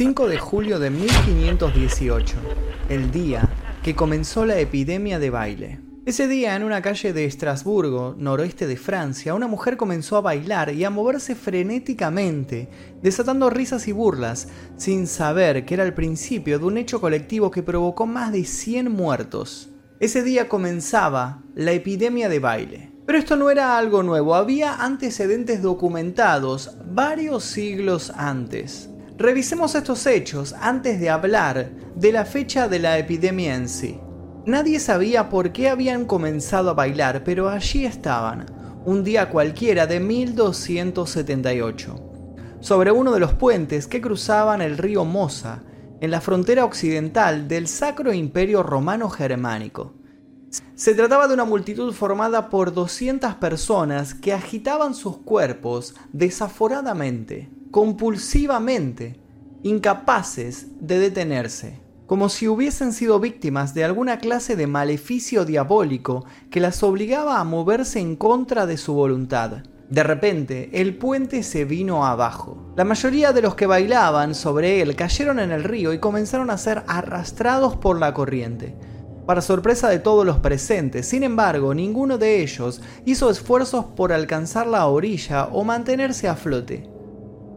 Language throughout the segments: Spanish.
5 de julio de 1518, el día que comenzó la epidemia de baile. Ese día, en una calle de Estrasburgo, noroeste de Francia, una mujer comenzó a bailar y a moverse frenéticamente, desatando risas y burlas, sin saber que era el principio de un hecho colectivo que provocó más de 100 muertos. Ese día comenzaba la epidemia de baile. Pero esto no era algo nuevo, había antecedentes documentados varios siglos antes. Revisemos estos hechos antes de hablar de la fecha de la epidemia en sí. Nadie sabía por qué habían comenzado a bailar, pero allí estaban, un día cualquiera de 1278, sobre uno de los puentes que cruzaban el río Mosa, en la frontera occidental del Sacro Imperio Romano Germánico. Se trataba de una multitud formada por 200 personas que agitaban sus cuerpos desaforadamente compulsivamente, incapaces de detenerse, como si hubiesen sido víctimas de alguna clase de maleficio diabólico que las obligaba a moverse en contra de su voluntad. De repente, el puente se vino abajo. La mayoría de los que bailaban sobre él cayeron en el río y comenzaron a ser arrastrados por la corriente. Para sorpresa de todos los presentes, sin embargo, ninguno de ellos hizo esfuerzos por alcanzar la orilla o mantenerse a flote.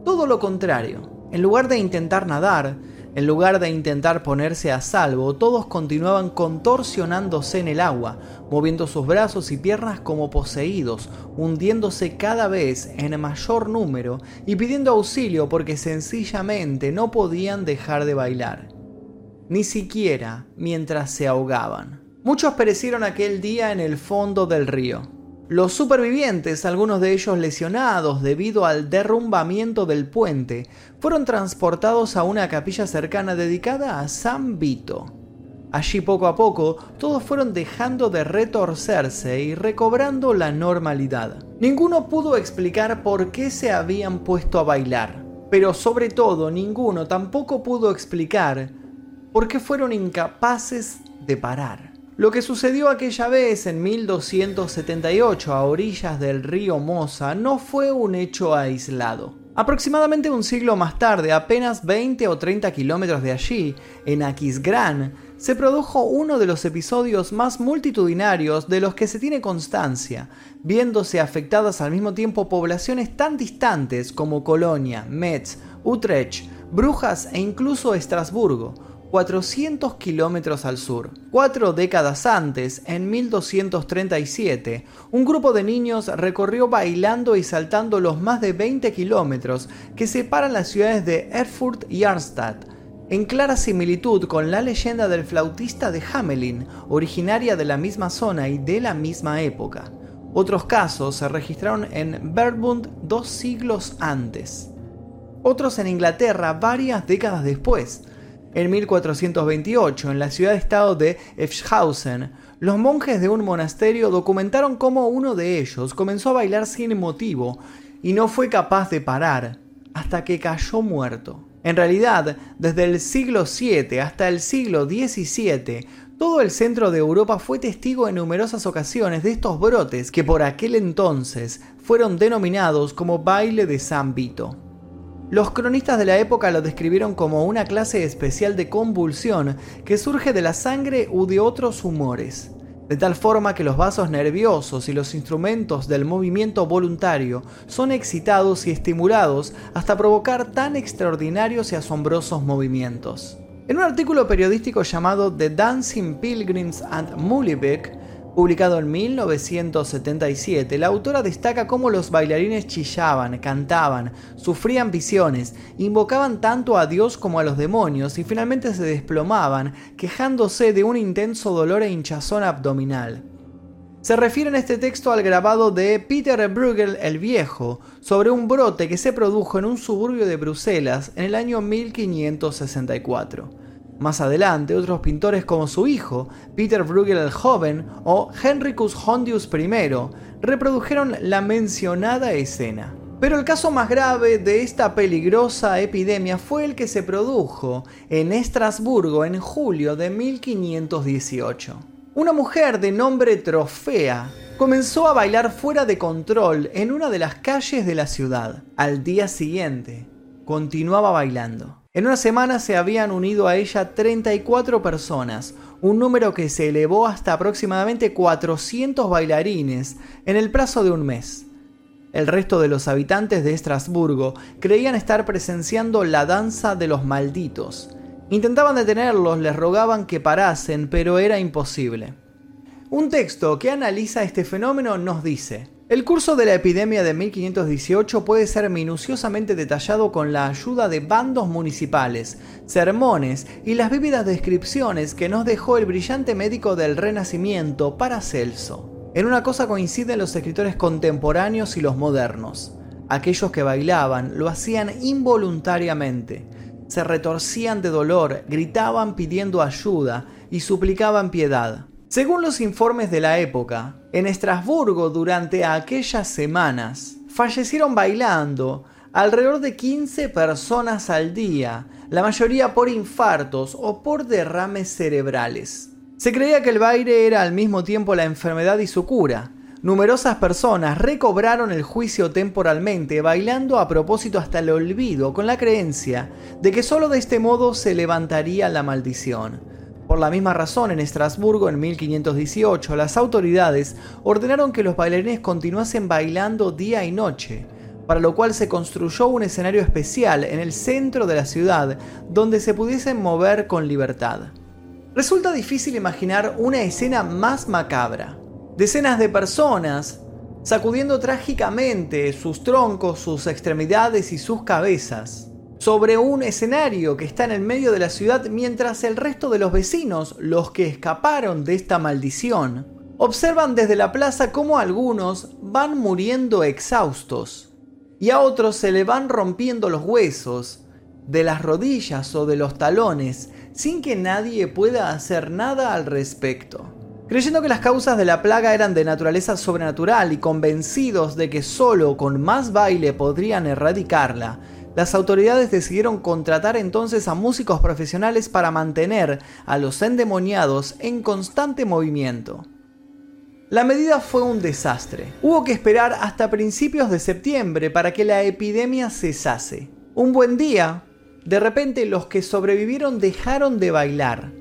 Todo lo contrario. En lugar de intentar nadar, en lugar de intentar ponerse a salvo, todos continuaban contorsionándose en el agua, moviendo sus brazos y piernas como poseídos, hundiéndose cada vez en mayor número y pidiendo auxilio porque sencillamente no podían dejar de bailar. Ni siquiera mientras se ahogaban. Muchos perecieron aquel día en el fondo del río. Los supervivientes, algunos de ellos lesionados debido al derrumbamiento del puente, fueron transportados a una capilla cercana dedicada a San Vito. Allí poco a poco todos fueron dejando de retorcerse y recobrando la normalidad. Ninguno pudo explicar por qué se habían puesto a bailar, pero sobre todo ninguno tampoco pudo explicar por qué fueron incapaces de parar. Lo que sucedió aquella vez en 1278 a orillas del río Mosa no fue un hecho aislado. Aproximadamente un siglo más tarde, apenas 20 o 30 kilómetros de allí, en Aquisgrán, se produjo uno de los episodios más multitudinarios de los que se tiene constancia, viéndose afectadas al mismo tiempo poblaciones tan distantes como Colonia, Metz, Utrecht, Brujas e incluso Estrasburgo, 400 kilómetros al sur. Cuatro décadas antes, en 1237, un grupo de niños recorrió bailando y saltando los más de 20 kilómetros que separan las ciudades de Erfurt y Arnstadt, en clara similitud con la leyenda del flautista de Hamelin, originaria de la misma zona y de la misma época. Otros casos se registraron en Verbund dos siglos antes. Otros en Inglaterra varias décadas después, en 1428, en la ciudad-estado de Efshausen, los monjes de un monasterio documentaron cómo uno de ellos comenzó a bailar sin motivo y no fue capaz de parar hasta que cayó muerto. En realidad, desde el siglo VII hasta el siglo XVII, todo el centro de Europa fue testigo en numerosas ocasiones de estos brotes que por aquel entonces fueron denominados como baile de San Vito. Los cronistas de la época lo describieron como una clase especial de convulsión que surge de la sangre u de otros humores, de tal forma que los vasos nerviosos y los instrumentos del movimiento voluntario son excitados y estimulados hasta provocar tan extraordinarios y asombrosos movimientos. En un artículo periodístico llamado The Dancing Pilgrims and Mulibeck, Publicado en 1977, la autora destaca cómo los bailarines chillaban, cantaban, sufrían visiones, invocaban tanto a Dios como a los demonios y finalmente se desplomaban, quejándose de un intenso dolor e hinchazón abdominal. Se refiere en este texto al grabado de Peter Bruegel el Viejo sobre un brote que se produjo en un suburbio de Bruselas en el año 1564. Más adelante, otros pintores como su hijo, Peter Bruegel el Joven o Henricus Hondius I, reprodujeron la mencionada escena. Pero el caso más grave de esta peligrosa epidemia fue el que se produjo en Estrasburgo en julio de 1518. Una mujer de nombre Trofea comenzó a bailar fuera de control en una de las calles de la ciudad. Al día siguiente, continuaba bailando. En una semana se habían unido a ella 34 personas, un número que se elevó hasta aproximadamente 400 bailarines en el plazo de un mes. El resto de los habitantes de Estrasburgo creían estar presenciando la danza de los malditos. Intentaban detenerlos, les rogaban que parasen, pero era imposible. Un texto que analiza este fenómeno nos dice, el curso de la epidemia de 1518 puede ser minuciosamente detallado con la ayuda de bandos municipales, sermones y las vívidas descripciones que nos dejó el brillante médico del Renacimiento Paracelso. En una cosa coinciden los escritores contemporáneos y los modernos. Aquellos que bailaban lo hacían involuntariamente, se retorcían de dolor, gritaban pidiendo ayuda y suplicaban piedad. Según los informes de la época, en Estrasburgo durante aquellas semanas fallecieron bailando alrededor de 15 personas al día, la mayoría por infartos o por derrames cerebrales. Se creía que el baile era al mismo tiempo la enfermedad y su cura. Numerosas personas recobraron el juicio temporalmente, bailando a propósito hasta el olvido, con la creencia de que sólo de este modo se levantaría la maldición. Por la misma razón, en Estrasburgo en 1518 las autoridades ordenaron que los bailarines continuasen bailando día y noche, para lo cual se construyó un escenario especial en el centro de la ciudad donde se pudiesen mover con libertad. Resulta difícil imaginar una escena más macabra. Decenas de personas sacudiendo trágicamente sus troncos, sus extremidades y sus cabezas sobre un escenario que está en el medio de la ciudad mientras el resto de los vecinos, los que escaparon de esta maldición, observan desde la plaza cómo algunos van muriendo exhaustos y a otros se le van rompiendo los huesos de las rodillas o de los talones sin que nadie pueda hacer nada al respecto. Creyendo que las causas de la plaga eran de naturaleza sobrenatural y convencidos de que solo con más baile podrían erradicarla, las autoridades decidieron contratar entonces a músicos profesionales para mantener a los endemoniados en constante movimiento. La medida fue un desastre. Hubo que esperar hasta principios de septiembre para que la epidemia cesase. Un buen día, de repente los que sobrevivieron dejaron de bailar.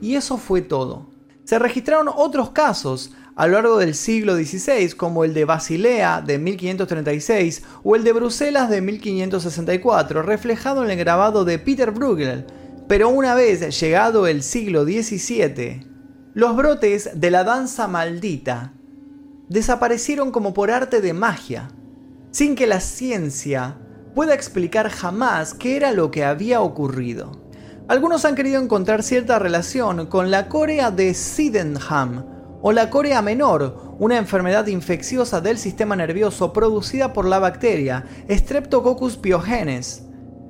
Y eso fue todo. Se registraron otros casos, a lo largo del siglo XVI, como el de Basilea de 1536 o el de Bruselas de 1564, reflejado en el grabado de Peter Bruegel. Pero una vez llegado el siglo XVII, los brotes de la danza maldita desaparecieron como por arte de magia, sin que la ciencia pueda explicar jamás qué era lo que había ocurrido. Algunos han querido encontrar cierta relación con la Corea de Sydenham, o la corea menor, una enfermedad infecciosa del sistema nervioso producida por la bacteria Streptococcus pyogenes.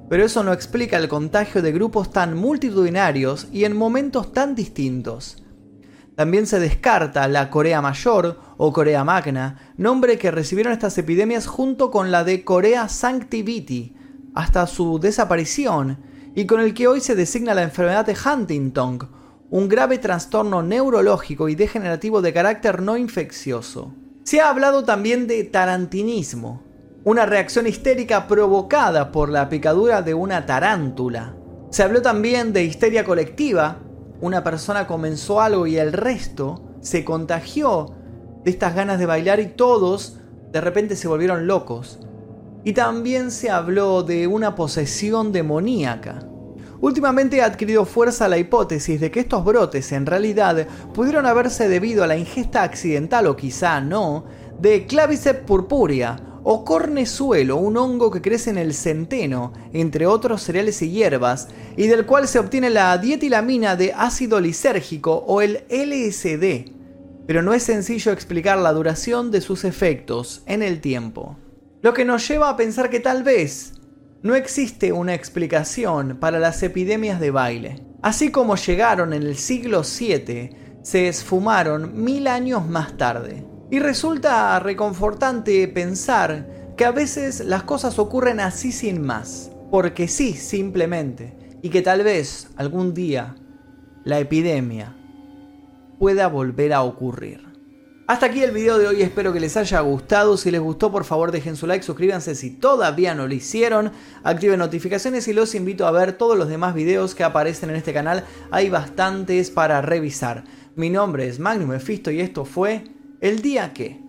Pero eso no explica el contagio de grupos tan multitudinarios y en momentos tan distintos. También se descarta la Corea Mayor o Corea Magna, nombre que recibieron estas epidemias junto con la de Corea Sanctiviti, hasta su desaparición, y con el que hoy se designa la enfermedad de Huntington, un grave trastorno neurológico y degenerativo de carácter no infeccioso. Se ha hablado también de tarantinismo, una reacción histérica provocada por la picadura de una tarántula. Se habló también de histeria colectiva, una persona comenzó algo y el resto se contagió de estas ganas de bailar y todos de repente se volvieron locos. Y también se habló de una posesión demoníaca. Últimamente ha adquirido fuerza la hipótesis de que estos brotes en realidad pudieron haberse debido a la ingesta accidental o quizá no de Claviceps purpurea o cornezuelo, un hongo que crece en el centeno, entre otros cereales y hierbas, y del cual se obtiene la dietilamina de ácido lisérgico o el LSD. Pero no es sencillo explicar la duración de sus efectos en el tiempo. Lo que nos lleva a pensar que tal vez no existe una explicación para las epidemias de baile. Así como llegaron en el siglo VII, se esfumaron mil años más tarde. Y resulta reconfortante pensar que a veces las cosas ocurren así sin más, porque sí, simplemente, y que tal vez algún día la epidemia pueda volver a ocurrir. Hasta aquí el video de hoy, espero que les haya gustado. Si les gustó, por favor dejen su like, suscríbanse si todavía no lo hicieron, activen notificaciones y los invito a ver todos los demás videos que aparecen en este canal. Hay bastantes para revisar. Mi nombre es Magnum Mephisto y esto fue El Día Que.